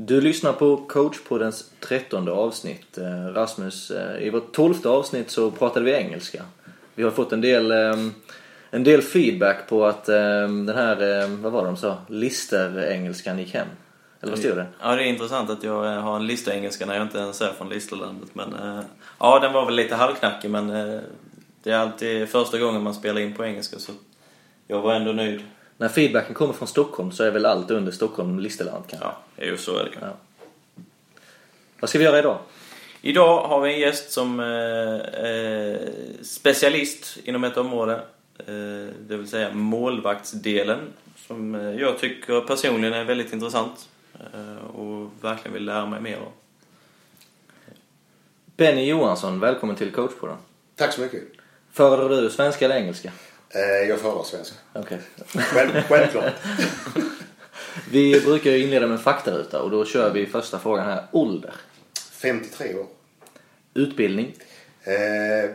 Du lyssnar på coachpoddens trettonde avsnitt. Eh, Rasmus, eh, i vårt tolfte avsnitt så pratade vi engelska. Vi har fått en del, eh, en del feedback på att den här, vad var det de sa, lister-engelskan gick hem. Eller vad stod det? Ja, det är intressant att jag har en lister-engelska när jag inte ens är från Listerlandet. Men ja, den var väl lite halvknackig men det är alltid första gången man spelar in på engelska så jag var ändå nöjd. När feedbacken kommer från Stockholm så är väl allt under Stockholm Listerland kanske? Ja, jo så är det ja. Vad ska vi göra idag? Idag har vi en gäst som är eh, specialist inom ett område. Eh, det vill säga målvaktsdelen. Som eh, jag tycker personligen är väldigt intressant. Och verkligen vill lära mig mer av. Benny Johansson, välkommen till coachpodden. Tack så mycket. Föredrar du svenska eller engelska? Eh, jag föredrar svenska. Okay. Själv, självklart. vi brukar ju inleda med en faktaruta och då kör vi första frågan här. Ålder? 53 år. Utbildning? Eh,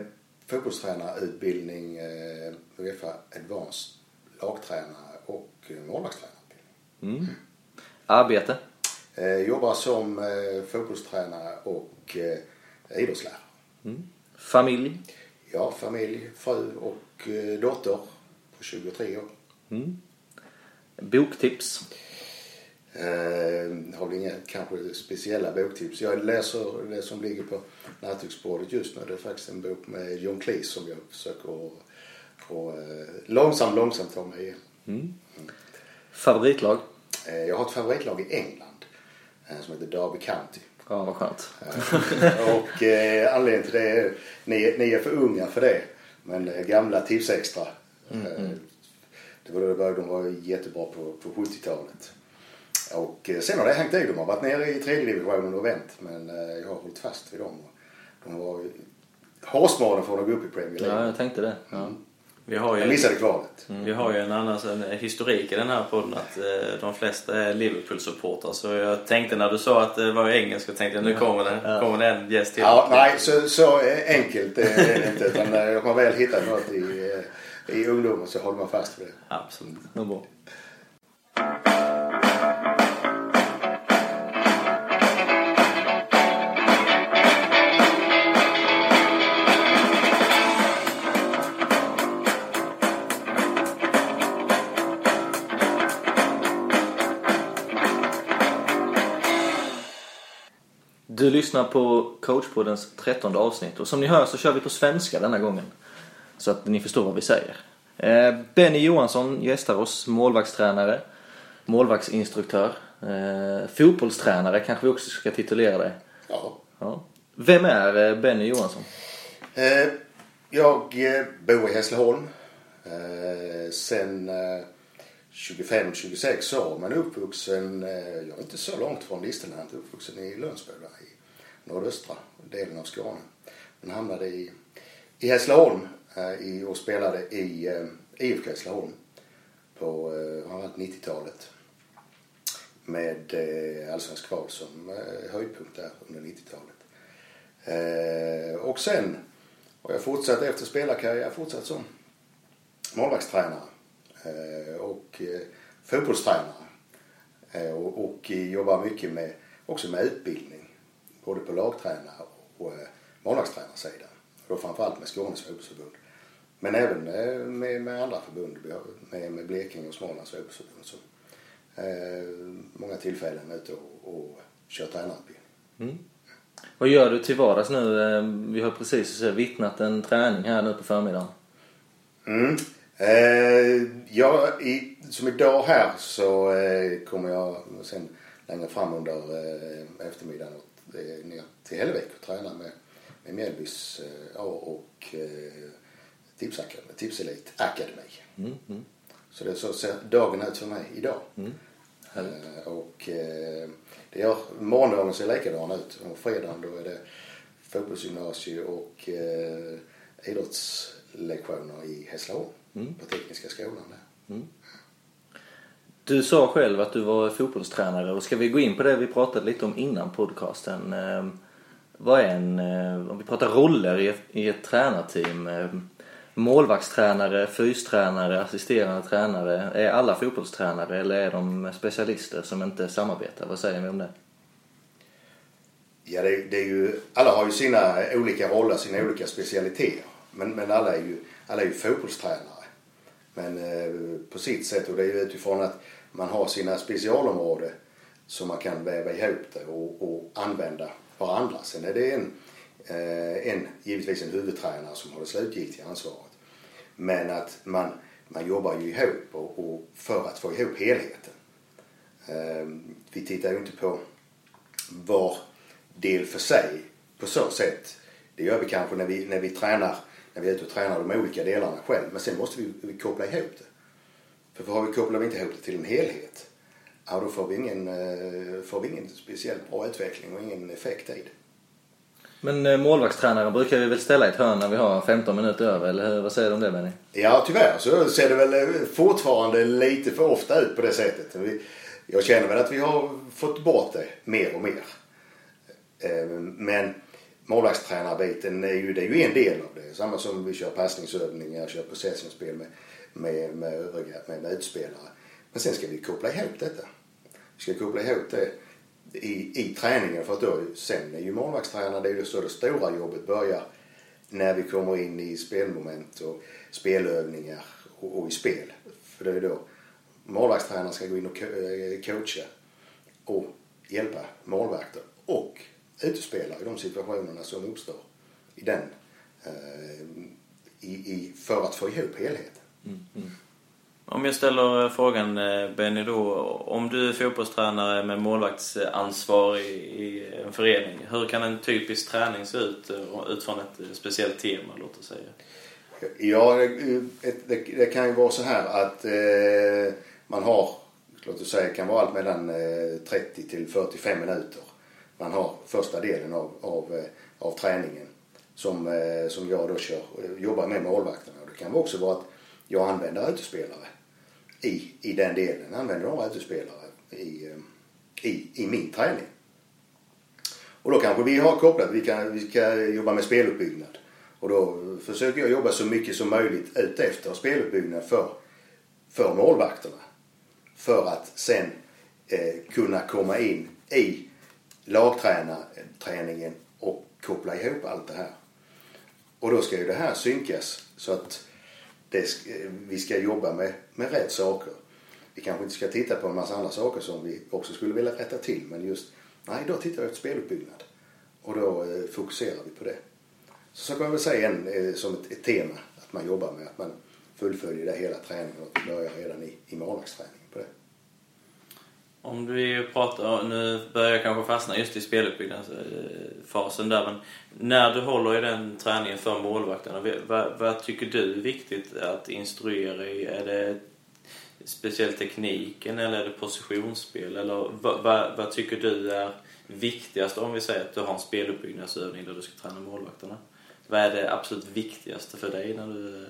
fotbollstränarutbildning, eh, Uefa Advanced, lagtränare och målvaktstränarutbildning. Mm. Arbete? Eh, jobbar som eh, fotbollstränare och eh, idrottslärare. Mm. Familj? Ja, familj, fru och eh, dotter på 23 år. Mm. Boktips? Eh, har väl inga kanske speciella boktips. Jag läser det som ligger på nattduksbordet just nu. Det är faktiskt en bok med John Cleese som jag försöker att eh, långsamt, långsamt ta mig igenom. Mm. Mm. Favoritlag? Eh, jag har ett favoritlag i England eh, som heter Derby County. Ja, vad skönt. och eh, anledningen till det är, ni, ni är för unga för det. Men eh, gamla Tipsextra. Mm, mm. Det var då de var jättebra på, på 70-talet. Och eh, sen har det hängt i. De har varit nere i tredje divisionen och vänt. Men eh, jag har hållit fast vid dem. De var hårsmålen för att gå upp i Premier League. Ja, jag tänkte det. Ja. Mm. Vi har ju, jag missade kvalet. Mm. Vi har ju en annan en historik i den här podden att eh, de flesta är Liverpool-supportrar. Så jag tänkte när du sa att det var engelska tänkte jag nu kommer det, ja. kommer det en gäst till. Ja, nej, så, så enkelt är det inte. Utan jag har väl hittat något i, eh, i ungdomen så håller man fast vid det. Absolut. Bra. Lyssnar på coachpoddens trettonde avsnitt och som ni hör så kör vi på svenska denna gången. Så att ni förstår vad vi säger. Eh, Benny Johansson gästar oss, målvaktstränare, målvaktsinstruktör, eh, fotbollstränare kanske vi också ska titulera dig. Ja. ja. Vem är eh, Benny Johansson? Jag bor i Hässleholm sen 25-26 år men uppvuxen, jag är inte så långt från Listerland, uppvuxen i Lönsboda nordöstra delen av Skåne. Men hamnade i, i Hässleholm eh, och spelade i eh, IFK Hässleholm på eh, 90-talet. Med eh, allsvensk kval som eh, höjdpunkt där under 90-talet. Eh, och sen har jag fortsatt efter spelarkarriär fortsatt som målvaktstränare eh, och eh, fotbollstränare. Eh, och, och jobbar mycket med, också med utbildning både på lagtränar och eh, målvaktstränarsidan. Då framförallt med Skånes fotbollsförbund. Men även eh, med, med andra förbund, med, med Blekinge och Smålands fotbollsförbund. Så, eh, många tillfällen ute och, och kör tränarutbildning. Mm. Vad gör du till vardags nu? Eh, vi har precis vittnat en träning här nu på förmiddagen. Mm. Eh, ja, i, som idag här så eh, kommer jag sen längre fram under eh, eftermiddagen ner till Hällevik och tränar med, med Mjällbys eh, A och eh, Tipselit Akademi. Mm, mm. Så det så ser dagen ut för mig idag. Mm. Eh, och eh, det gör, morgondagen ser likadan ut. Och fredagen då är det fotbollsgymnasie och eh, idrottslektioner i Hässleholm mm. på Tekniska skolan där. Du sa själv att du var fotbollstränare och ska vi gå in på det vi pratade lite om innan podcasten. Ehm, vad är en, eh, om vi pratar roller i ett, i ett tränarteam. Ehm, målvaktstränare, fystränare, assisterande tränare. Är alla fotbollstränare eller är de specialister som inte samarbetar? Vad säger ni om det? Ja, det, det är ju, alla har ju sina olika roller, sina olika specialiteter. Men, men alla är ju, alla är ju fotbollstränare. Men eh, på sitt sätt och det är ju utifrån att man har sina specialområden som man kan väva ihop det och, och använda varandra. Sen är det en, eh, en, givetvis en huvudtränare som har det slutgiltiga ansvaret. Men att man, man jobbar ju ihop och, och för att få ihop helheten. Ehm, vi tittar ju inte på var del för sig på så sätt. Det gör vi kanske när vi, när vi tränar, när vi är ute och tränar de olika delarna själv. Men sen måste vi, vi koppla ihop det. För har vi, kopplar vi inte ihop det till en helhet, ja då får vi ingen, eh, får vi ingen speciellt bra utveckling och ingen effekt i det. Men eh, målvaktstränaren brukar vi väl ställa i ett hörn när vi har 15 minuter över, eller hur? Vad säger du om det Benny? Ja, tyvärr så ser det väl eh, fortfarande lite för ofta ut på det sättet. Jag känner väl att vi har fått bort det mer och mer. Men målvaktstränarbiten är ju, det är ju en del av det. Samma som vi kör passningsövningar, kör possessionspel med, med, med övriga, med, med utspelare. Men sen ska vi koppla ihop detta. Vi ska koppla ihop det i, i träningen för att då, sen är ju målvaktstränaren, det är ju så det stora jobbet börjar när vi kommer in i spelmoment och spelövningar och, och i spel. För det är då målvaktstränaren ska gå in och eh, coacha och hjälpa målvakter och utespelare i de situationerna som uppstår i den, eh, i, i, för att få ihop helheten. Mm, mm. Om jag ställer frågan eh, Benny då, om du är fotbollstränare med målvaktsansvar i, i en förening, hur kan en typisk träning se ut utifrån ett speciellt tema, låt oss säga? Ja, det, det, det kan ju vara så här att eh, man har, låt oss säga, kan vara allt mellan eh, 30 till 45 minuter. Man har första delen av, av, eh, av träningen som, eh, som jag då kör, eh, jobbar med målvakterna. Det kan också vara att jag använder utespelare i, i den delen. Jag använder några utespelare i, i, i min träning. Och då kanske vi har kopplat, vi, kan, vi ska jobba med speluppbyggnad. Och då försöker jag jobba så mycket som möjligt utefter speluppbyggnad för, för målvakterna. För att sen eh, kunna komma in i lagträningen och koppla ihop allt det här. Och då ska ju det här synkas så att det, vi ska jobba med, med rätt saker. Vi kanske inte ska titta på en massa andra saker som vi också skulle vilja rätta till men just, nej då tittar vi efter speluppbyggnad. Och då eh, fokuserar vi på det. Så, så kan man väl säga en, eh, som ett, ett, tema att man jobbar med att man fullföljer det hela träningen och att vi börjar redan i, i målvaktsträningen. Om vi pratar, nu börjar jag kanske fastna just i speluppbyggnadsfasen där, men när du håller i den träningen för målvakterna, vad, vad tycker du är viktigt att instruera i? Är det speciell tekniken eller är det positionsspel? Eller vad, vad, vad, tycker du är viktigast om vi säger att du har en speluppbyggnadsövning där du ska träna målvakterna? Vad är det absolut viktigaste för dig när du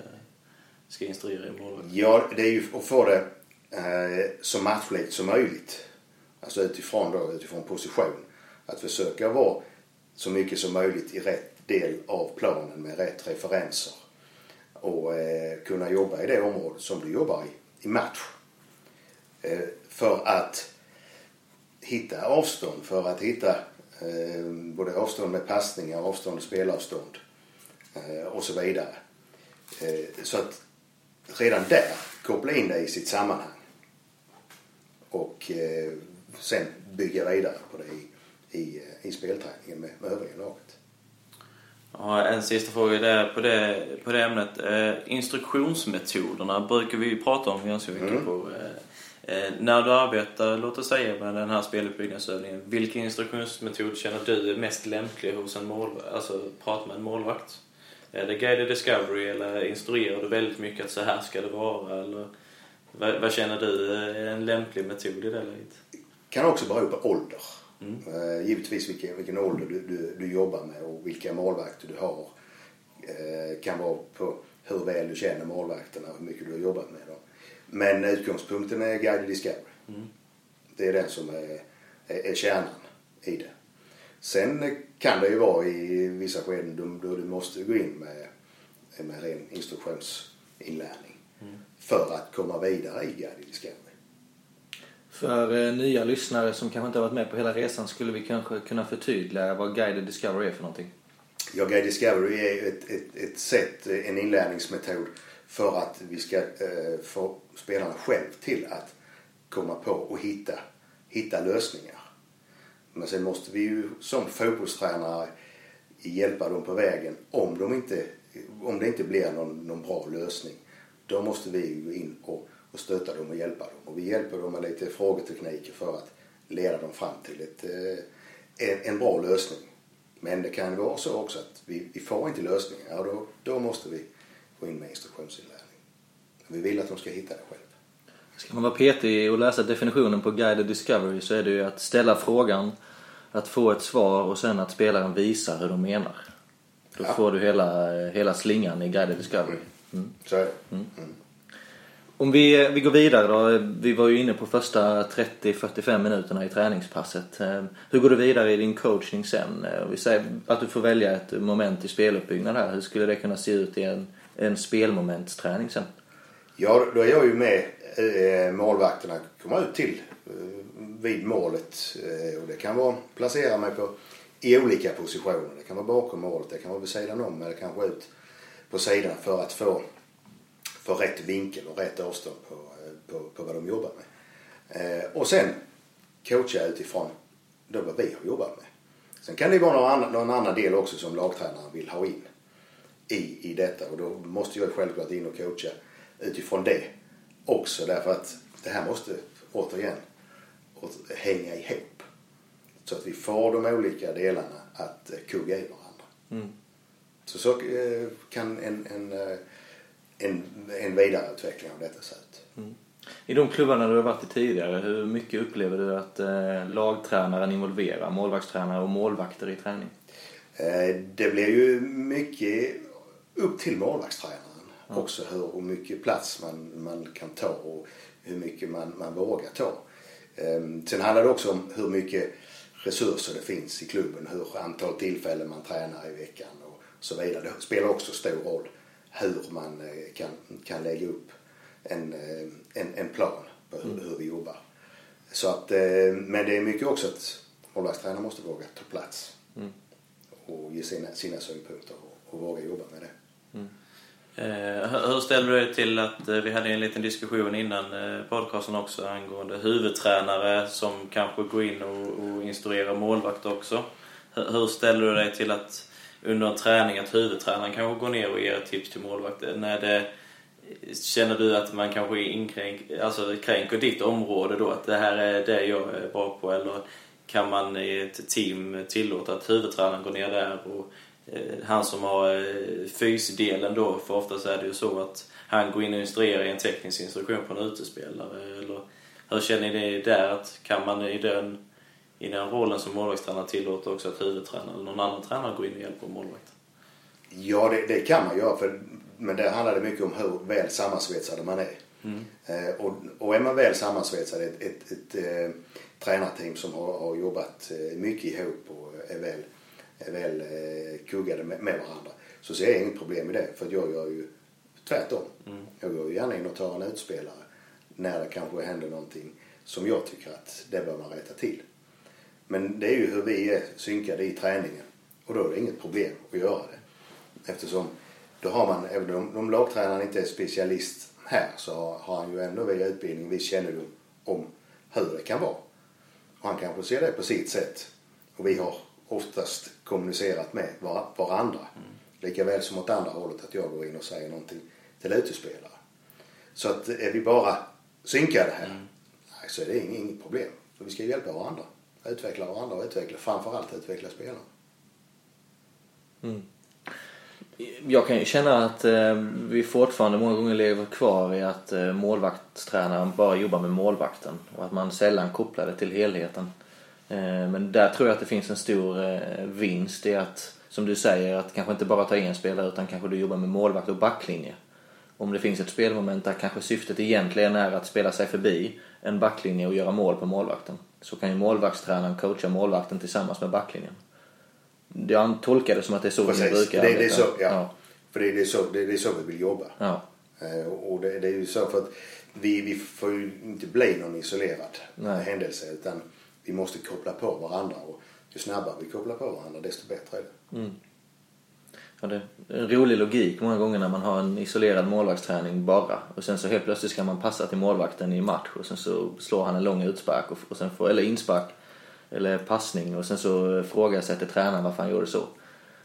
ska instruera i målvakterna? Ja, det är ju att få det eh, så matchlikt som möjligt. Alltså utifrån, då, utifrån position. Att försöka vara så mycket som möjligt i rätt del av planen med rätt referenser. Och eh, kunna jobba i det området som du jobbar i, i match. Eh, för att hitta avstånd, för att hitta eh, både avstånd med passningar, avstånd och spelavstånd eh, och så vidare. Eh, så att redan där koppla in det i sitt sammanhang och eh, sen bygga vidare på det i, i, i spelträningen med, med övriga laget. Ja, en sista fråga där på det, på det ämnet. Eh, instruktionsmetoderna brukar vi ju prata om ganska mycket mm. på. Eh, eh, när du arbetar, låt oss säga med den här speluppbyggnadsövningen, vilken instruktionsmetod känner du är mest lämplig hos en målvakt, alltså prata med en målvakt? Är det guided discovery eller instruerar du väldigt mycket att så här ska det vara? Eller vad, vad känner du är en lämplig metod i det läget? kan också bero på ålder. Mm. Uh, givetvis vilken, vilken ålder du, du, du, jobbar med och vilka målvakter du har. Uh, kan vara på hur väl du känner målvakterna och hur mycket du har jobbat med dem. Men utgångspunkten är guided discovery. Mm. Det är den som är, är, är kärnan i det. Sen kan det ju vara i vissa skeden då, du måste gå in med, med ren instruktionsinlärning. För att komma vidare i guided discovery. För eh, nya lyssnare som kanske inte har varit med på hela resan skulle vi kanske kunna förtydliga vad guided discovery är för någonting. Ja, Guide Discovery är ett, ett, ett sätt, en inlärningsmetod för att vi ska eh, få spelarna själv till att komma på och hitta, hitta lösningar. Men sen måste vi ju som fotbollstränare hjälpa dem på vägen om, de inte, om det inte blir någon, någon bra lösning. Då måste vi gå in och, och stötta dem och hjälpa dem. Och vi hjälper dem med lite frågetekniker för att leda dem fram till ett, eh, en, en bra lösning. Men det kan vara så också att vi, vi får inte lösningar. Ja, då, då måste vi gå in med instruktionsinlärning. Vi vill att de ska hitta det själv. Ska man vara petig och läsa definitionen på guided discovery så är det ju att ställa frågan, att få ett svar och sen att spelaren visar hur de menar. Då Ja. får du hela, hela slingan i guided discovery. Mm. Så är det. Om vi, vi går vidare då. Vi var ju inne på första 30-45 minuterna i träningspasset. Eh, Hur går du vidare i din coaching sen? Eh, Vi säger att du får välja ett moment i speluppbyggnad här. Hur skulle det kunna se ut i en, en spelmomentsträning sen? Ja, då är jag ju med eh, målvakterna komma ut till eh, vid målet. Eh, och det kan vara placera mig på, i olika positioner. Det kan vara bakom målet, det kan vara vid sidan om eller kanske ut på sidan för att få, få rätt vinkel och rätt avstånd på, eh, på, på vad de jobbar med. Eh, och sen coacha utifrån då vad vi har jobbat med. Sen kan det vara någon annan, någon annan del också som lagtränaren vill ha in i, i detta och då måste jag självklart in och coacha utifrån det också därför att det här måste återigen hänga ihop. Så att vi får de olika delarna att eh, kugga i varandra. Mm. Så, så eh, kan en, en, eh, en, en vidareutveckling av detta se ut. I de klubbarna du har varit i tidigare, hur mycket upplever du att eh, lagtränaren involverar målvaktstränare och målvakter i träning? Eh, Det blir ju mycket upp till målvaktstränaren också hur mycket plats man, man kan ta och hur mycket man, man vågar ta. Ehm, Sen handlar det också om hur mycket resurser det finns i klubben, hur antal tillfällen man tränar i veckan så vidare. Det spelar också stor roll hur man eh, kan, kan lägga upp en, eh, en, en plan på hur, hur vi jobbar. Så att, eh, men det är mycket också att målvaktstränaren måste våga ta plats och ge sina, sina synpunkter och, och våga jobba med det. Eh, hur- ställer du dig till att eh, vi hade en liten diskussion innan eh, podcasten också angående huvudtränare som kanske går in och, och instruerar målvakt också. Hur, hur ställer du dig till att under en träning att huvudtränaren kanske går ner och ger ett tips till målvakten? När det, känner du att man kanske inkränk, alltså kränker ditt område då? Att det här är det jag är bra på? Eller kan man i ett team tillåta att huvudtränaren går ner där och eh, han som har eh, fysdelen då, för oftast är det ju så att han går in och instruerar i en teknisk instruktion på en utespelare. Eller hur känner ni där? Att kan man i den, i den rollen som målvaktstränare tillåta också att huvudtränaren eller någon annan tränare går in och hjälper målvakten? Ja, det, det kan man göra. För, men där handlar det mycket om hur väl sammansvetsade man är. Eh, och, och är man väl sammansvetsad, ett, ett, ett eh, tränarteam som har, har jobbat eh, mycket ihop och är väl, är väl eh, kuggade med, med varandra så ser jag inget problem med det. För jag gör ju tvärtom. Jag går ju gärna in och tar en utspelare när det kanske händer någonting som jag tycker att det bör man rätta till. Men det är ju hur vi är synkade i träningen och då är det inget problem att göra det. Eftersom då har man, även om, om lagtränaren inte är specialist här så har, har han ju ändå via utbildning viss kännedom om hur det kan vara. Och han kanske ser det på sitt sätt. Och vi har oftast kommunicerat med var, varandra. Lika väl som åt andra hållet att jag går in och säger någonting till utespelare. Så att är vi bara synkade här, nej, så är det inget, inget problem. För vi ska ju hjälpa varandra. Utveckla varandra och utveckla, framförallt utveckla spelarna. Mm. Jag kan ju känna att eh, vi fortfarande många gånger lever kvar i att eh, målvaktstränaren bara jobbar med målvakten och att man sällan kopplar det till helheten. Eh, men där tror jag att det finns en stor eh, vinst i att, som du säger, att kanske inte bara ta en spelare utan kanske du jobbar med målvakt och backlinje. Om det finns ett spelmoment där kanske syftet egentligen är att spela sig förbi en backlinje och göra mål på målvakten så kan ju målvaktstränaren coacha målvakten tillsammans med backlinjen. Jag tolkar det som att det är så vi Precis, brukar det, det är så, ja. För det är, så, det, är- så vi vill jobba. Ja. Eh, och det, det är ju så för att vi, vi får ju inte bli någon isolerad Nej. händelse utan vi måste koppla på varandra och ju snabbare vi kopplar på varandra desto bättre är det. Ja, det är en rolig logik många gånger när man har en isolerad målvaktsträning bara. Och sen så helt plötsligt ska man passa till målvakten i match och sen så slår han en lång utspark och, och sen får, eller inspark eller passning och sen så frågasätter tränaren varför han gjorde så.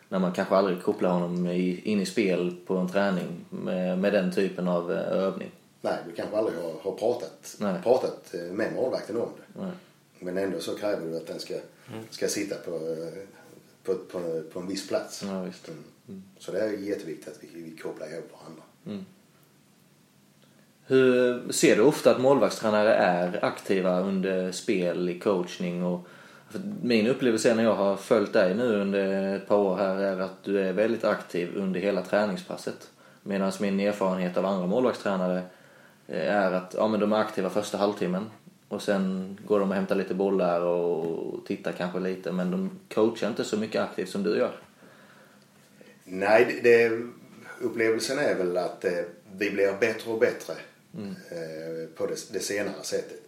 När man kanske aldrig kopplar honom i, in i spel på en träning med, med den typen av eh, övning. Nej, vi kanske aldrig har, har pratat, Nej. pratat eh, med målvakten om det. Nej. Men ändå så kräver du att den ska, ska sitta på, eh, på, på, på en viss plats. Ja, visst. Mm. Så det är jätteviktigt att vi, vi kopplar ihop varandra. Mm. Hur ser du ofta att målvaktstränare är aktiva under spel i coachning? Och, min upplevelse när jag har följt dig nu under ett par år här är att du är väldigt aktiv under hela träningspasset. Medan min erfarenhet av andra målvaktstränare eh, är att ja, men de är aktiva första halvtimmen och sen går de och hämtar lite bollar och tittar kanske lite men de coachar inte så mycket aktivt som du gör. Nej, det, upplevelsen är väl att eh, vi blir bättre och bättre eh, på det, det senare sättet.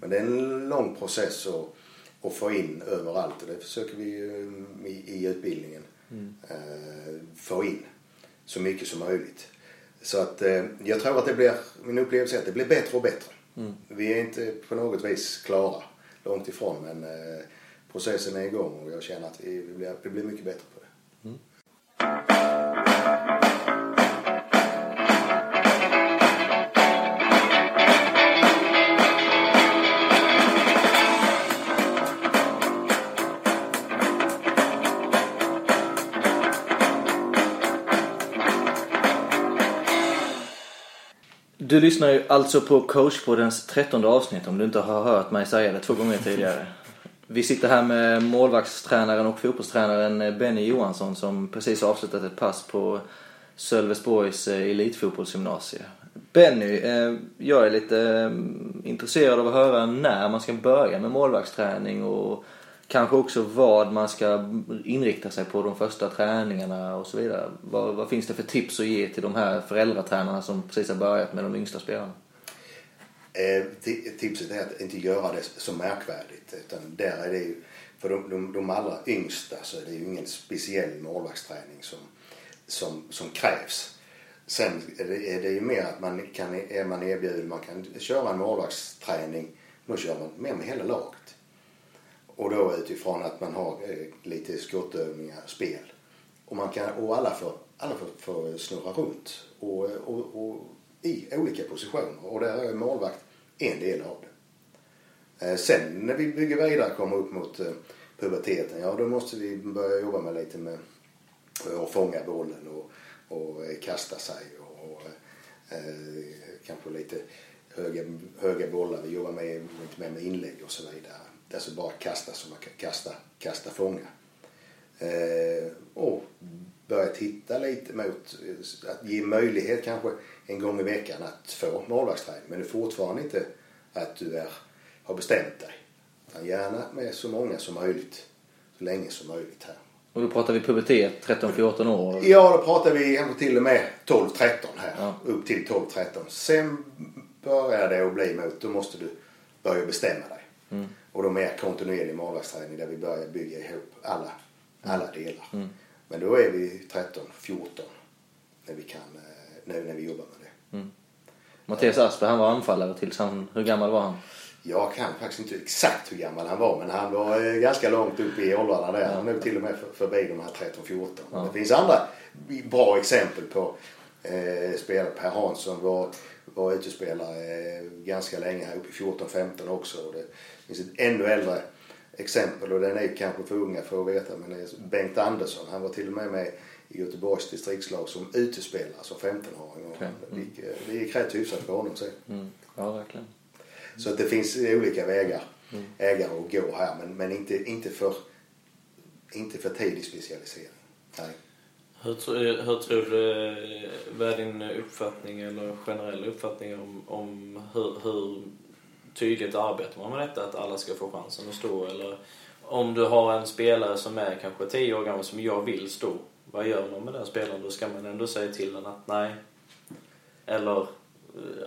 Men det är en lång process att, att få in överallt och det försöker vi ju i, i utbildningen eh, få in så mycket som möjligt. Så att eh, jag tror att det blir, min upplevelse är att det blir bättre och bättre. Vi är inte på något vis klara, långt ifrån men eh, processen är igång och jag känner att vi, vi, blir, vi blir mycket bättre på det. Du lyssnar ju alltså på coachpoddens trettonde avsnitt om du inte har hört mig säga det två gånger tidigare. Vi sitter här med målvaktstränaren och fotbollstränaren Benny Johansson som precis avslutat ett pass på Sölvesborgs eh, Elitfotbollsgymnasium. Benny, eh, jag är lite eh, intresserad av att höra när man ska börja med målvaktsträning och kanske också vad man ska inrikta sig på de första träningarna och så vidare. Vad, vad finns det för tips att ge till de här föräldratränarna som precis har börjat med de yngsta spelarna? Eh, tipset är att inte göra det så märkvärdigt. Utan där är det ju, för de, de, de allra yngsta så är det ju ingen speciell målvaktsträning som, som, som krävs. Sen är det, är det ju mer att man kan, är man erbjuden, man kan köra en målvaktsträning, då kör man med med hela laget. Och då utifrån att man har eh, lite skottövningar, spel. Och, man kan, och alla får, alla får, får snurra runt och, och, och i olika positioner. Och där är målvakt en del av det. Eh, sen när vi bygger vidare och kommer upp mot eh, puberteten, ja då måste vi börja jobba med lite med eh, att fånga bollen och, och kasta sig och, och eh, kanske lite höga, höga bollar. Vi jobbar med, lite mer med inlägg och så vidare. Alltså bara kasta som man kan kasta, kasta, fånga. Eh, och börja titta lite mot eh, att ge möjlighet kanske en gång i veckan att få målvaktsträning. Men det är fortfarande inte att du är, har bestämt dig. Utan gärna med så många som möjligt. Så länge som möjligt här. Och då pratar vi pubertet, 13-14 år. Ja, då pratar vi kanske till och med 12-13 här. Ja. Upp till 12-13. Sen börjar det att bli mot, då måste du börja bestämma dig. Mm. Och då mer kontinuerlig målvaktsträning där vi börjar bygga ihop alla, alla delar. Mm. Men då är vi 13-14 när vi kan, eh, nu när vi jobbar med det. Mattias Asper, han var anfallare tills han... Hur gammal var han? Jag kan faktiskt inte exakt hur gammal han var men han var eh, ganska långt upp i åldrarna där. Han är till och med för- förbi de här 13-14. Ja. Det finns andra bra exempel på eh, spelare. Per Hansson var, var utespelare eh, ganska länge här uppe i 14-15 också. Och det finns ett ännu äldre exempel och den är kanske för unga för att veta men det är Bengt Andersson. Han var till och med med i Göteborgs distriktslag som utespelare som 15-åring. Och Okej. det, gick, det gick rätt hyfsat för honom sen. Mm. Ja, verkligen. Så att det finns olika vägar, vägar att gå här men, men inte, inte, för, inte för tidig specialisering. Nej. Hur, hur tror du, eh, vad är din uppfattning eller generella uppfattning om, om hur, hur tydligt arbetar man med detta att alla ska få chansen att stå eller om du har en spelare som är kanske 10 år gammal som jag vill stå, vad gör man med den spelaren? Då ska man ändå säga till den att nej. Eller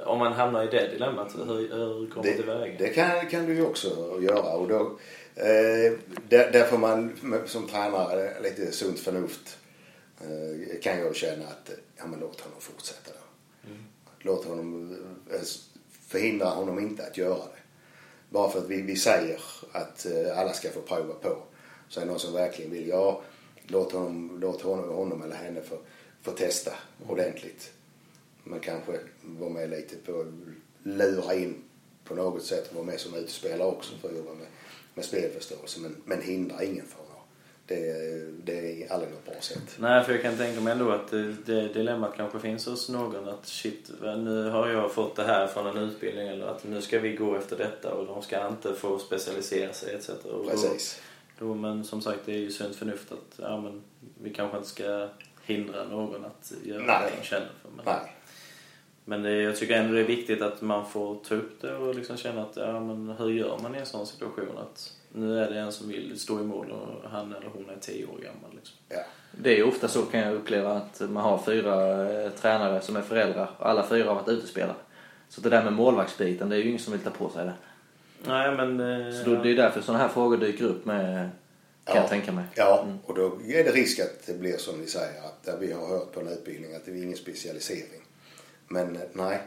om man hamnar i det dilemmat, hur, hur går man Det, tillväga? det kan, kan du ju också göra. Och då, eh, där, där får man som tränare lite sunt förnuft. Eh, kan jag känna att eh, ja, men låt honom fortsätta då. Låt honom, förhindrar förhindra honom inte att göra det. Bara för att vi, vi säger att eh, alla ska få prova på. Så är det någon som verkligen vill, ja låt honom, låt honom, honom eller henne få, få testa ordentligt. Men kanske vara med lite på, lura in på något sätt och vara med som utespelare också för att jobba med, med spelförståelse. Men, men hindra ingen från. Det, det är aldrig något bra sätt. Nej, för jag kan tänka mig ändå att det, det dilemmat kanske finns hos någon att shit, nu har jag fått det här från en utbildning eller att nu ska vi gå efter detta och de ska inte få specialisera sig etc. Och Precis. Då, då, men som sagt, det är ju sunt förnuft att ja, men vi kanske inte ska hindra någon att göra Nej. det de känner för. Men, Nej. men det, jag tycker ändå det är viktigt att man får ta upp det och liksom känna att ja, men hur gör man i en sån situation att nu är det en som vill stå i mål och han eller hon är tio år gammal. Liksom. Ja. Det är ju ofta så kan jag uppleva att man har fyra eh, tränare som är föräldrar och alla fyra har varit utespelare. Så det där med målvaktsbiten, det är ju ingen som vill ta på sig det. Nej, men... eh, Så då, det är därför sådana här frågor dyker upp med, kan Ja. jag tänka mig. Ja, och då är det risk att det blir som ni säger, att där vi har hört på en utbildning att det är ingen specialisering. Men eh, nej,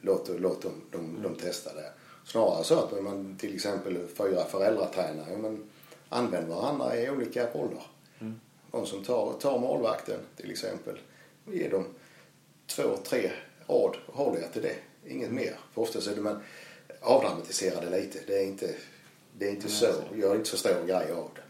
låt, låt dem, de, de testa det. Snarare så att om man till exempel fyra föräldratränare, men använd varandra i olika roller. De som tar, tar målvakten till exempel, ge dem två, tre råd och håll er till det. Inget mer. För oftast är det man avdramatiserar det lite. Det är inte, det är inte så, gör inte så stor grej av det.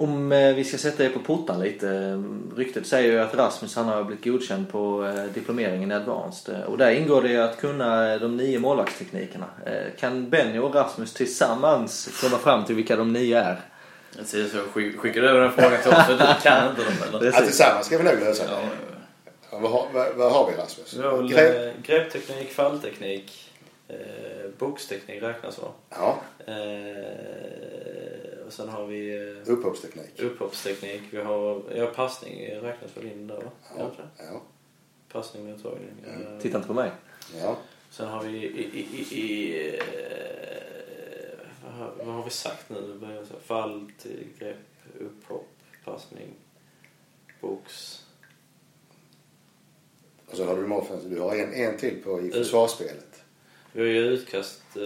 Om eh, vi ska sätta er på pottan lite. eh, Ryktet säger ju att Rasmus han har blivit godkänd på eh, diplomeringen i Advanced. Och där ingår det ju att kunna de nio målvaktsteknikerna. Kan Benny och Rasmus tillsammans komma fram till vilka de nio är? Jag säger så, skick- skickar du över den frågan till oss för du kan inte dem eller? Ja, tillsammans ska vi nog lösa det. Ja, vad, har, vad, vad har vi Rasmus? väl greppteknik, fallteknik, eh, boxteknik räknas va? Ja, Eh, och sen har vi eh, upphoppsteknik. upphoppsteknik, vi har, ja passning räknas väl in där va? Ja, ja, Passning med uttagning. Eh, Titta inte på mig. ja. Sen har vi i, i, i, i eh, vad, har, vad har vi sagt nu? Fall till grepp, upphopp, passning, box. Och så har du målfönster. Du har en, en till på i försvarsspelet. Vi har ju utkast, eh,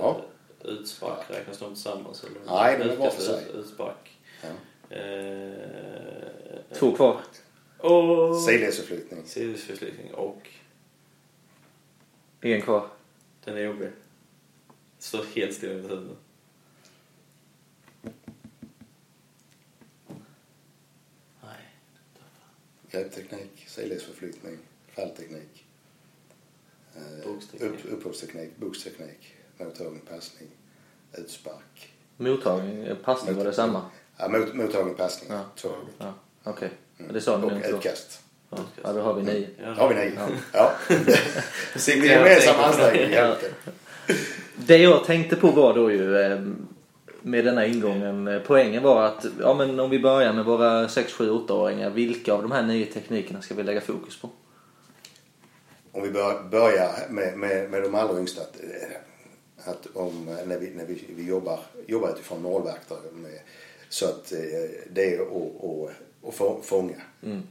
Ja. Utspark, räknas de tillsammans? Eller? Nej, de är var för sig. ut- Utspark. Ja. Eh, Två kvar. och Sidledsförflyttning. sidledsförflyttning och En kvar. den är jobbig. Står helt still i mitt huvud. Nej. Greppteknik, sidledsförflyttning, fallteknik. Eh, Boxteknik. upp, upphoppsteknik, boxteknik, mottagning, passning, utspark. Mottagning, eh, passning var det samma? Ja, mot, mottagning, passning. Ja. Två. Ja, okej. Det sa ni Och utkast. Ja. ja, då har vi nio. Ja, Har vi nio? Ja. Ja. Sitter gemensam ansträngning. Ja. Det jag tänkte på var då ju eh, med denna ingången, eh, poängen var att ja, men om vi börjar med våra 6, 7, 8-åringar, vilka av de här nio teknikerna ska vi lägga fokus på? Om vi bör, börjar med, med, med de allra yngsta. Att, att om, när vi, när vi, vi jobbar, jobbar utifrån målvakter. Med, så att eh, det är att, att, att få- fånga. Mm.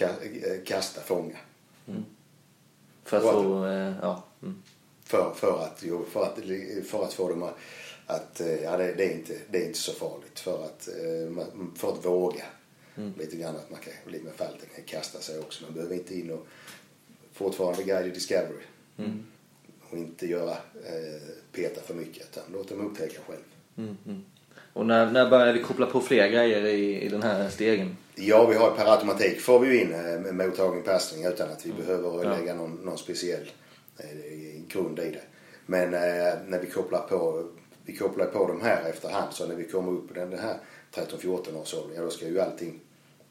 Eh, Kasta, fånga. För att Bra. få, eh, ja. Mm. För, för, att, för, att, för att få dem att, att ja, det, det, är inte, det är inte så farligt. För att, för att våga. Lite grann att man kan lite med fallteknik kasta sig också. Man behöver inte in och fortfarande guided discovery. Och inte göra, eh, peta för mycket utan låt dem upptäcka själv. Mm, mm. Och när, när börjar vi koppla på fler grejer i, i den här stegen? Ja, vi har per automatik får vi ju in eh, mottagning passning utan att vi behöver Ja. lägga någon, någon speciell eh, grund i det. Men eh, när vi kopplar på vi kopplar på de här efterhand så när vi kommer upp på den, den här 13-14 års ålder, ja då ska ju allting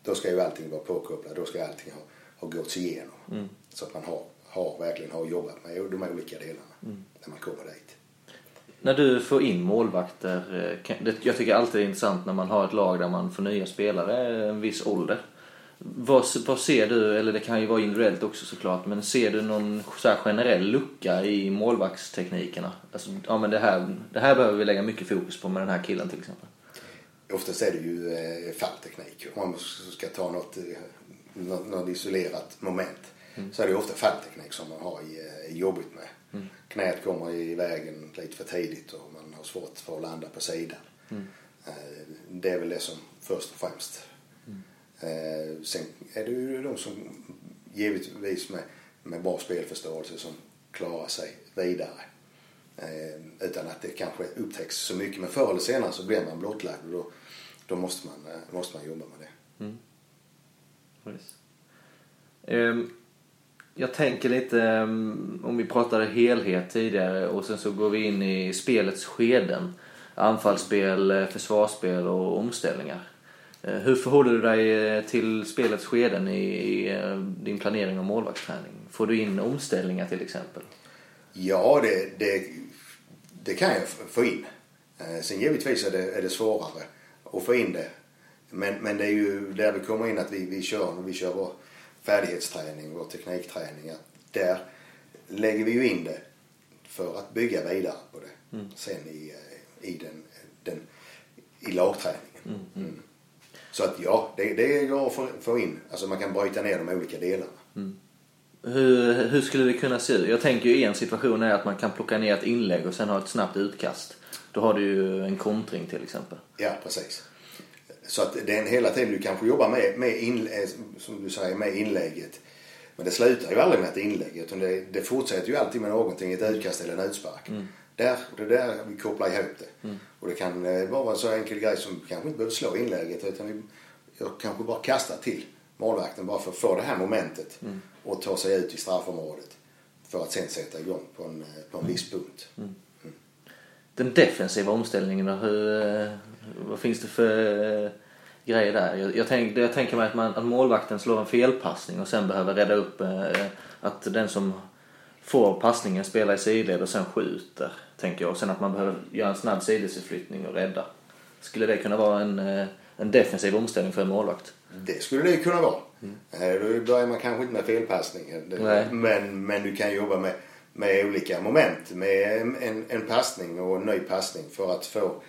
då ska ju allting vara påkopplat. Då ska allting ha, ha gåtts igenom. Så att man har, har, verkligen har jobbat med de olika delarna när man kommer dit. När du får in målvakter, eh, jag tycker alltid det är intressant när man har ett lag där man får nya spelare en viss ålder. vad, vad ser du, eller det kan ju vara individuellt också såklart, men ser du någon så här generell lucka i målvaktsteknikerna? Alltså, ja men det här, det här behöver vi lägga mycket fokus på med den här killen till exempel. Oftast är det ju eh, fallteknik. Om man ska ta något, eh, något, något isolerat moment mm. så är det ofta fallteknik som man har i, eh, jobbigt med. Mm. Knät kommer i vägen lite för tidigt och man har svårt för att landa på sidan. Mm. Eh, det är väl det som först och främst. Mm. Sen är det ju de som givetvis med, med bra spelförståelse som klarar sig vidare. Utan att det kanske upptäcks så mycket. Men förr eller senare så blir man blottlagd och då, då måste, man, måste man jobba med det. Mm. Um, jag tänker lite, mm, om vi pratade helhet tidigare och sen så går vi in i spelets skeden. Anfallsspel, eh, försvarsspel och omställningar. Eh, hur förhåller du dig eh, till spelets skeden i, i din planering och målvaktsträning? Får du in omställningar till exempel? Ja, det, det, det kan jag få in. Sen givetvis är det, är det svårare att få in det. Men, men det är ju där vi kommer in att vi, vi kör, vi kör vår färdighetsträning, vår teknikträning. Där lägger vi ju in det för att bygga vidare på det mm. sen i, i, den, den, i lagträningen. Mm. Mm. Så att ja, det, det går att få in. Alltså man kan bryta ner de olika delarna. Mm. Hur, hur skulle det kunna se ut? Jag tänker ju en situation är att man kan plocka ner ett inlägg och sen ha ett snabbt utkast. Då har du ju en kontring till exempel. Ja, precis. Så att det är en hela tiden du kanske jobbar med, med in, eh, som du säger, med inlägget. Men det slutar ju aldrig med ett inlägg utan det, det fortsätter ju alltid med någonting, ett utkast eller en utspark. Mm. Där, det är där vi kopplar ihop det. Mm. Och det kan eh, vara en så enkel grej som kanske inte behöver slå inlägget utan vi, jag kanske bara kastar till målvakten bara för att få det här momentet mm. och ta sig ut i straffområdet. För att sen sätta igång på en, eh, på en viss punkt. Mm. mm. Den defensiva omställningen hur, vad finns det för eh, grejer där? Jag, jag, tänk, jag tänker mig att, man, att målvakten slår en felpassning och sen behöver rädda upp eh, att den som får passningen spelar i sidled och sen skjuter. Tänker jag. Och sen att man behöver göra en snabb sidledsförflyttning och rädda. Skulle det kunna vara en, eh, en defensiv omställning för en målvakt? Det skulle det kunna vara. Mm. Då börjar man kanske inte med felpassningen. Men, men du kan jobba med, med olika moment. Med en, en passning och en ny passning för att få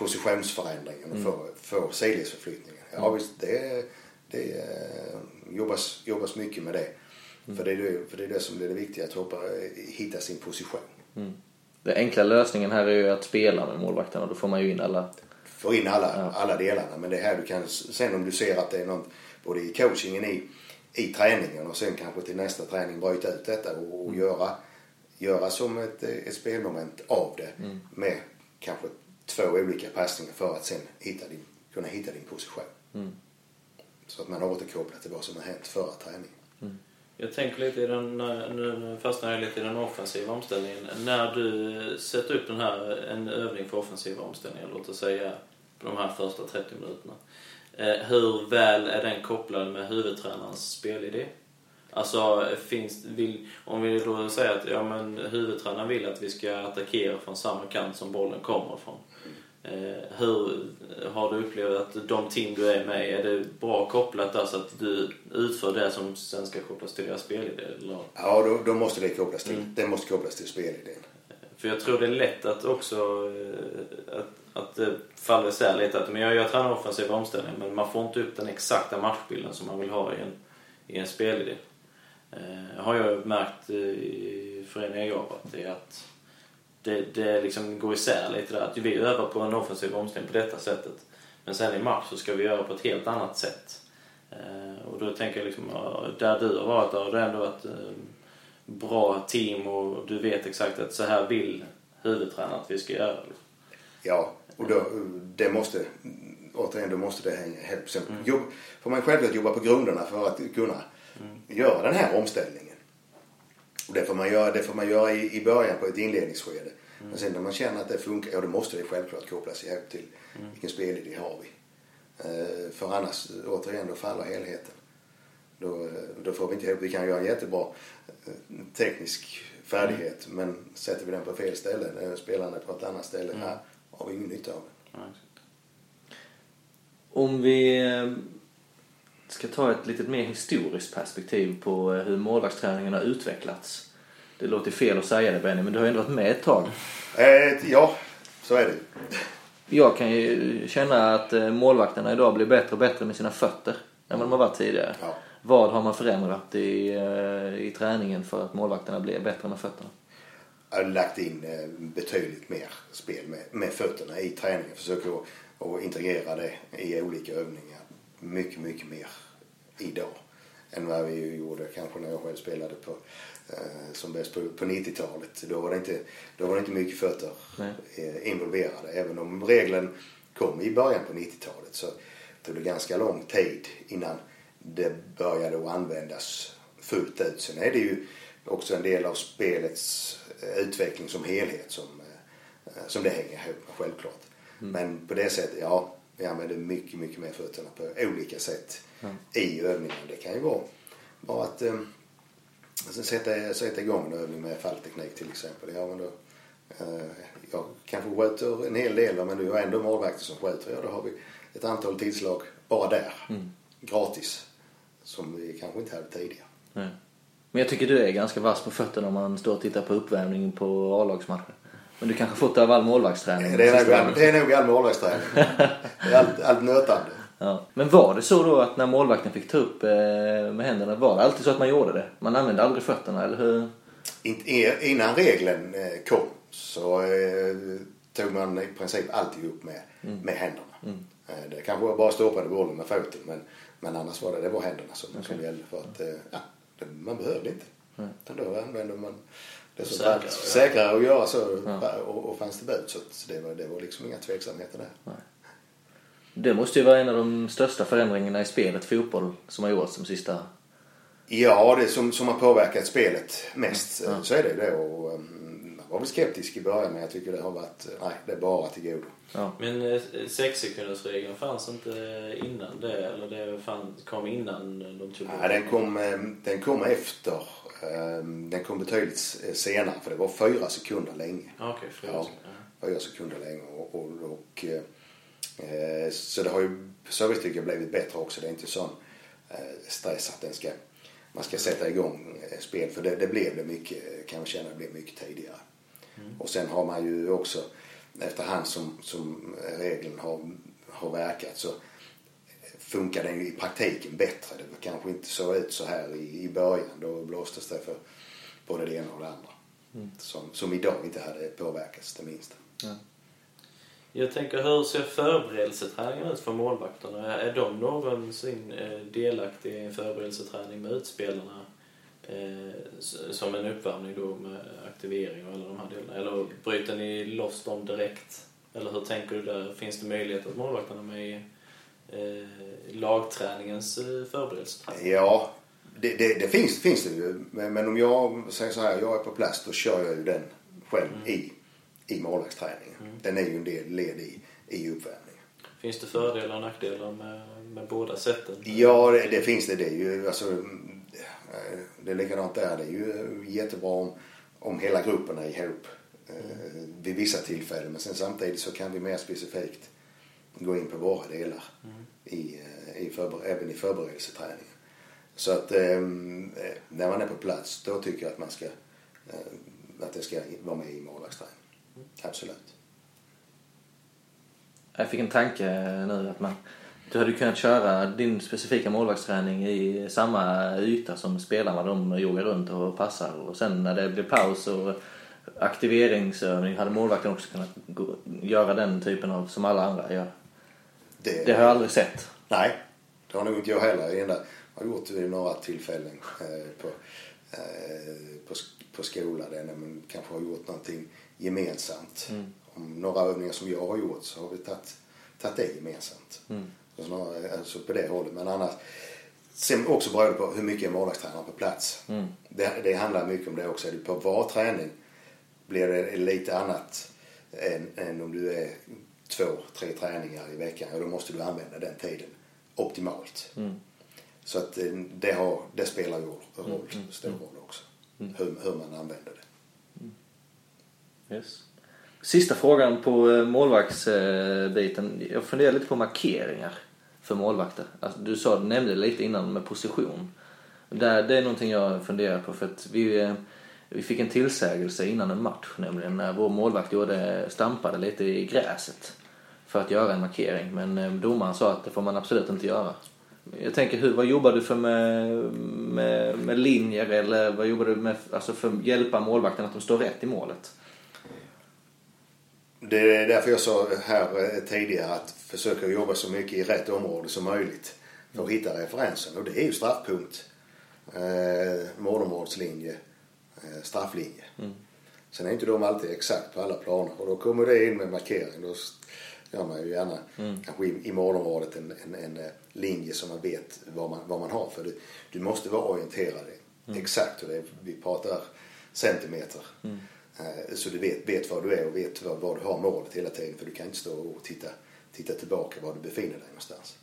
positionsförändringen och mm. få, få sidledsförflyttningen. Ja mm. visst, det, det uh, jobbas, jobbas mycket med det. Mm. För, det är för det är det som blir det viktiga, att hoppa, hitta sin position. Mm. Den enkla lösningen här är ju att spela med målvakterna. Då får man ju in alla... Få in alla, ja. alla delarna. Men det är här du kan, sen om du ser att det är något, både i coachingen, i, i träningen och sen kanske till nästa träning bryta ut detta och, och mm. göra, göra som ett, ett spelmoment av det. Mm. Med kanske två olika passningar för att sen hitta din, kunna hitta din position. Mm. Så att man återkopplar till vad som har hänt förra träningen. Mm. Jag tänker lite i den, nu fastnar jag lite i den offensiva omställningen. När du sätter upp den här, en övning för offensiva omställningar, låt oss säga på de här första 30 minuterna. Eh, hur väl är den kopplad med huvudtränarens spelidé? Alltså, finns, vill, om vi då säger att ja, men huvudtränaren vill att vi ska attackera från samma kant som bollen kommer från. Eh, hur har du upplevt att de team du är med är det bra kopplat där så att du utför det som sen ska kopplas till deras spelidé? Eller? Ja, då, då måste det kopplas till, mm. det måste kopplas till spelidén. För jag tror det är lätt att också eh, att, att det faller isär lite. Att, men jag, jag tränar offensiv omställning men man får inte upp den exakta matchbilden som man vill ha i en, i en spelidé. Eh, har jag märkt i föreningen jag jobbat är att det, det liksom går isär lite där. Att vi övar på en offensiv omställning på detta sättet. Men sen i match så ska vi göra på ett helt annat sätt. Eh, och då tänker jag liksom, där du har varit, där har det ändå varit eh, bra team och du vet exakt att så här vill huvudtränaren att vi ska göra. Liksom. Ja, och då, det måste, återigen, då måste det hänga ihop. Mm. får man självklart jobba på grunderna för att kunna mm. göra den här omställningen. Och det får man göra, det får man göra i, i början på ett inledningsskede. Mm. Men sen när man känner att det funkar, ja då måste det självklart kopplas ihop till mm. vilken spelidé har vi. Uh, för annars, återigen, då faller helheten. Då, eh, då får vi inte ihop, vi kan göra en jättebra uh, teknisk färdighet mm. men sätter vi den på fel ställe, när spelarna på ett annat ställe, mm. här har vi ingen nytta av den. Om vi ska ta ett lite mer historiskt perspektiv på eh, hur målvaktsträningen har utvecklats. Det låter fel att säga det Benny, men du har ju ändå varit med ett tag. Eh, ja, så är det. Jag kan ju känna att eh, målvakterna idag blir bättre och bättre med sina fötter än vad de har varit tidigare. Ja. Vad har man förändrat i, eh, i träningen för att målvakterna blir bättre med fötterna? Jag har lagt in betydligt mer spel med, med fötterna i träningen. Försöker att, att integrera det i olika övningar. Mycket, mycket mer idag än vad vi gjorde kanske när jag själv spelade på, eh, som bäst på, på 90-talet. Då var, det inte, då var det inte mycket fötter Nej. eh, involverade. Även om regeln kom i början på 90-talet så tog det ganska lång tid innan det började att användas fullt ut. Sen är det ju också en del av spelets eh, utveckling som helhet som, eh, som det hänger ihop med självklart. Men på det sättet, ja, vi använder mycket, mycket mer fötterna på olika sätt i övningen. Det kan ju vara bara att eh, alltså sätta, sätta igång en övning med fallteknik till exempel. Ja, men då, eh, jag kanske skjuter en hel del men du har ändå målvakter som skjuter. Ja, då har vi ett antal tidslag bara där. Gratis. Som vi kanske inte hade tidigare. Nej. Men jag tycker du är ganska vass på fötterna om man står och tittar på uppvärmningen på A-lagsmatcher. Men du kanske fått det av all målvaktsträning? Det är, nog, åren. det är nog all målvaktsträning. Allt, allt nötande. Ja. Men var det så då att när målvakten fick ta upp eh, med händerna, var det alltid så att man gjorde det? Man använde aldrig fötterna, eller hur? In- Innan regeln eh, kom så eh, tog man i princip alltid upp med, med händerna. Eh, Det kanske var bara stoppade bollen med foten men, men annars var det, det var händerna som, som gällde för att ja, det, man behövde inte. Utan då använde man det som Säkrare, var ja. säkrare att göra så och, och fanns det bud så det, var, det var liksom inga tveksamheter där. Det måste ju vara en av de största förändringarna i spelet fotboll som har gjorts de sista... Ja, det som, som har påverkat spelet mest eh, så är det det. Och, um, var väl skeptisk i början men jag tycker det har varit, nej det är bara till godo. Ja. Men eh, sexsekundersregeln fanns inte innan det? Eller det fann, kom innan de tog Ja, den, kom, eh, den kom efter. eh, Den kom betydligt eh, senare för det var fyra sekunder länge. Ja, Okej, fyra Ja. sekunder. Fyra sekunder länge. Och, och, och, eh, eh, så det har ju på så vis tycker jag blivit bättre också. Det är inte sån eh, stress att den ska, man ska sätta igång eh, spel. För det, det blev det mycket, kan man känna, det blev mycket tidigare. Och sen har man ju också efterhand som, som regeln har, har verkat så funkar den ju i praktiken bättre. Det kanske inte så ut så här i, i början. Då blåstes det för både det ena och det andra. Som, som idag inte hade påverkats det minsta. Jag tänker, hur ser förberedelseträningen ut för målvakterna? Är de någonsin eh, delaktiga i en förberedelseträning med utspelarna? Eh, som en uppvärmning då med aktivering och alla de här delarna? Eller bryter ni loss dem direkt? Eller hur tänker du där? Finns det möjlighet att målvakterna är med i eh, lagträningens eh, förberedelseträning? Ja, det, det, det finns, finns det ju. Men, men om jag säger så här, jag är på plats då kör jag ju den själv i, i målvaktsträningen. Den är ju en del led i, i uppvärmningen. Finns det fördelar och nackdelar med, med båda sätten? Ja, det, det finns det. Det är ju alltså, mm, det är likadant där. Det är ju jättebra om, om hela gruppen är ihop eh, vid vissa tillfällen. Men sen samtidigt så kan vi mer specifikt gå in på våra delar i, eh, i förber- även i förberedelseträningen. Så att eh, eh, när man är på plats då tycker jag att man ska eh, att det ska vara med i målvaktsträningen. Absolut. Jag fick en tanke nu att man... Du hade kunnat köra din specifika målvaktsträning i samma yta som spelarna. De joggar runt och passar. Och sen när det blir paus och aktiveringsövning hade målvakten också kunnat göra den typen av som alla andra gör. Det har jag aldrig sett. Nej, det har nog inte jag heller. Det jag har gjort det vid några tillfällen eh, på, eh, på, på skola där när man kanske har gjort någonting gemensamt. Om några övningar som jag har gjort så har vi tagit, tagit det gemensamt. Så snarare, alltså på det hållet. Men annars, sen också beroende på hur mycket är målvaktstränaren på plats. Det, det handlar mycket om det också. På var träning blir det lite annat än, än om du är två, tre träningar i veckan. Och då måste du använda den tiden optimalt. Så att eh, det, har, det spelar ju roll, stor roll också. Hur, hur man använder det. Yes. Sista frågan på eh, målvaktsbiten. Jag funderar lite på markeringar för målvakter. Alltså, du sa, du nämnde det lite innan med position. Där, det är någonting jag funderar på för att vi, eh, vi fick en tillsägelse innan en match nämligen när vår målvakt gjorde, stampade lite i gräset för att göra en markering. Men eh, domaren sa att det får man absolut inte göra. Jag tänker, hur, vad jobbar du för med, med, med linjer eller vad jobbar du med alltså för att hjälpa målvakten att de står rätt i målet? Det är därför jag sa här eh, tidigare att försöka jobba så mycket i rätt område som möjligt för att hitta referensen. Och det är ju straffpunkt, eh, målområdeslinje, eh, strafflinje. Mm. Sen är inte de alltid exakt på alla planer och då kommer det in med markering. Då gör man ju gärna Mm. kanske i, i målområdet en, en, en eh, linje som man vet vad man, vad man har. För du, du måste vara orienterad exakt. Och det, vi pratar centimeter. Eh, Så du vet, vet var du är och vet var, var du har målet hela tiden. För du kan inte stå och titta, titta tillbaka var du befinner dig någonstans.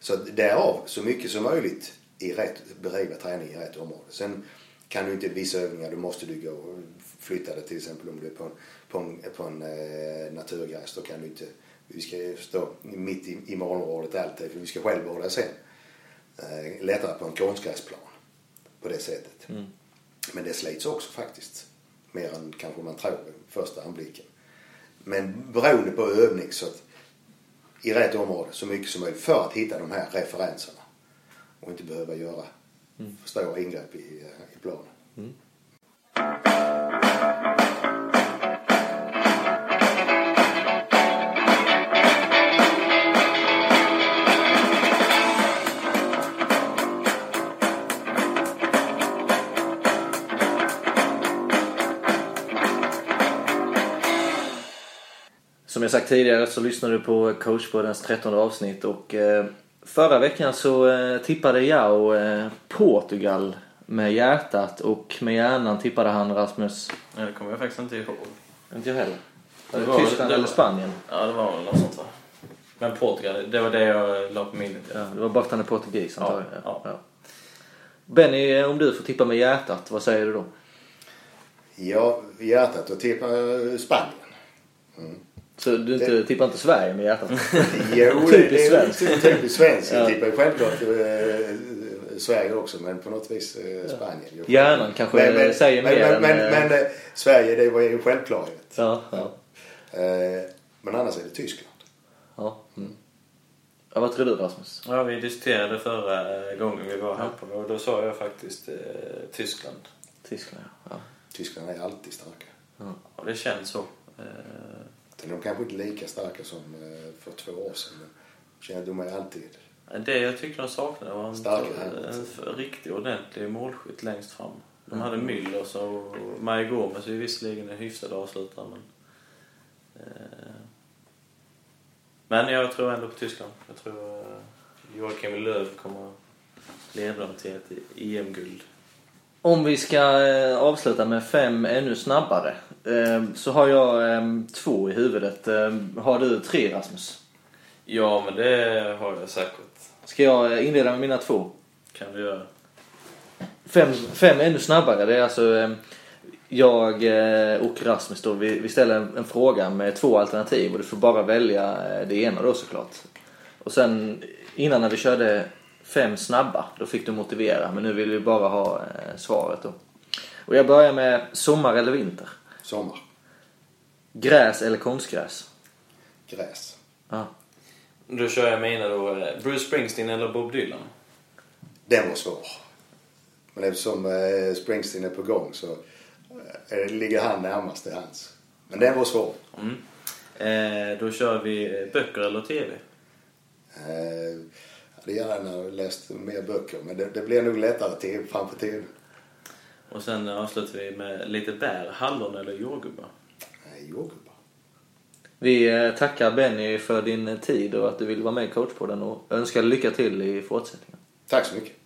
Så därav så mycket som möjligt i rätt, bedriva träning i rätt område. Sen kan du inte vissa övningar, då måste du gå och flytta dig till exempel om du är på en, på en, på en eh, naturgräs. Då kan du inte, vi ska stå mitt i, i målområdet alltid för vi ska självvårda sen. Eh, lättare på en konstgräsplan på det sättet. Men det slits också faktiskt. Mer än kanske man tror vid första anblicken. Men beroende på övning så att i rätt område så mycket som möjligt för att hitta de här referenserna. Och inte behöva göra för stora ingrepp i, eh, i planen. Som jag sagt tidigare så lyssnade du på coachpoddens 13 avsnitt och eh, förra veckan så eh, tippade jag eh, Portugal med hjärtat och med hjärnan tippade han Rasmus. Ja, det kommer jag faktiskt inte ihåg. Inte jag heller. Var Det det var- Tyskland det eller Spanien? Ja, det var väl något sånt va? Men Portugal, det var det jag la på minnet. Ja, det var bara att han är portugis antar Ja, jag. ja. Benny, eh, om du får tippa med hjärtat, vad säger du då? Ja, hjärtat och tippar Spanien. Så du inte, tippar inte Sverige med hjärtat? Jo, det, Typiskt det är svenskt. typ- typiskt svenskt. Ja. Jag tippar självklart eh, Sverige också men på något vis eh, Spanien. Jo. Hjärnan kanske säger men, mer men, än, men, eh, men eh, Sverige det var ju en självklarhet. Ja, ja. Eh, men annars är det Tyskland. ja. Mm. ja vad tror du Rasmus? Ja, vi diskuterade förra gången vi var här på och då sa jag faktiskt eh, Tyskland. Tyskland, ja. Tyskland är alltid starka. Och det känns så. Sen är de kanske inte lika starka som eh, för två år sedan men känner de är alltid det jag tycker de saknade var en, Starka en, en riktigt ordentlig målskytt längst fram. De hade Müller och Maja Gomez är visserligen en hyfsad avslutare men... Eh, men jag tror ändå på Tyskland. Jag tror eh, Joakim Löw kommer leda dem till ett EM-guld. Om vi ska eh, avsluta med fem ännu snabbare så har jag eh, två i huvudet. Eh, Har du tre Rasmus? Ja, men det har jag säkert. Ska jag eh, inleda med mina två? Kan du göra. Fem, fem ännu snabbare, det är alltså jag eh, och Rasmus då, vi, vi ställer en, en fråga med två alternativ och du får bara välja eh, det ena då såklart. Och sen innan när vi körde fem snabba, då fick du motivera men nu vill vi bara ha eh, svaret då. Och jag börjar med sommar eller vinter? Sommar. Gräs eller konstgräs? Gräs. Ja. Då kör jag mina då. eh, Bruce Springsteen eller Bob Dylan? Den var svår. Men eftersom eh, Springsteen är på gång så eh, ligger han närmast till hans. Men den var svår. Mm. Eh, då kör vi böcker eller TV? Eh, jag hade gärna läst mer böcker men det, det blir nog lättare till, framför TV. Och sen avslutar vi med lite bär, hallon eller jordgubbar. Nej, jordgubbar. Vi eh, tackar Benny för din tid och att du vill vara med i coachpodden och önskar lycka till i fortsättningen. Tack så mycket.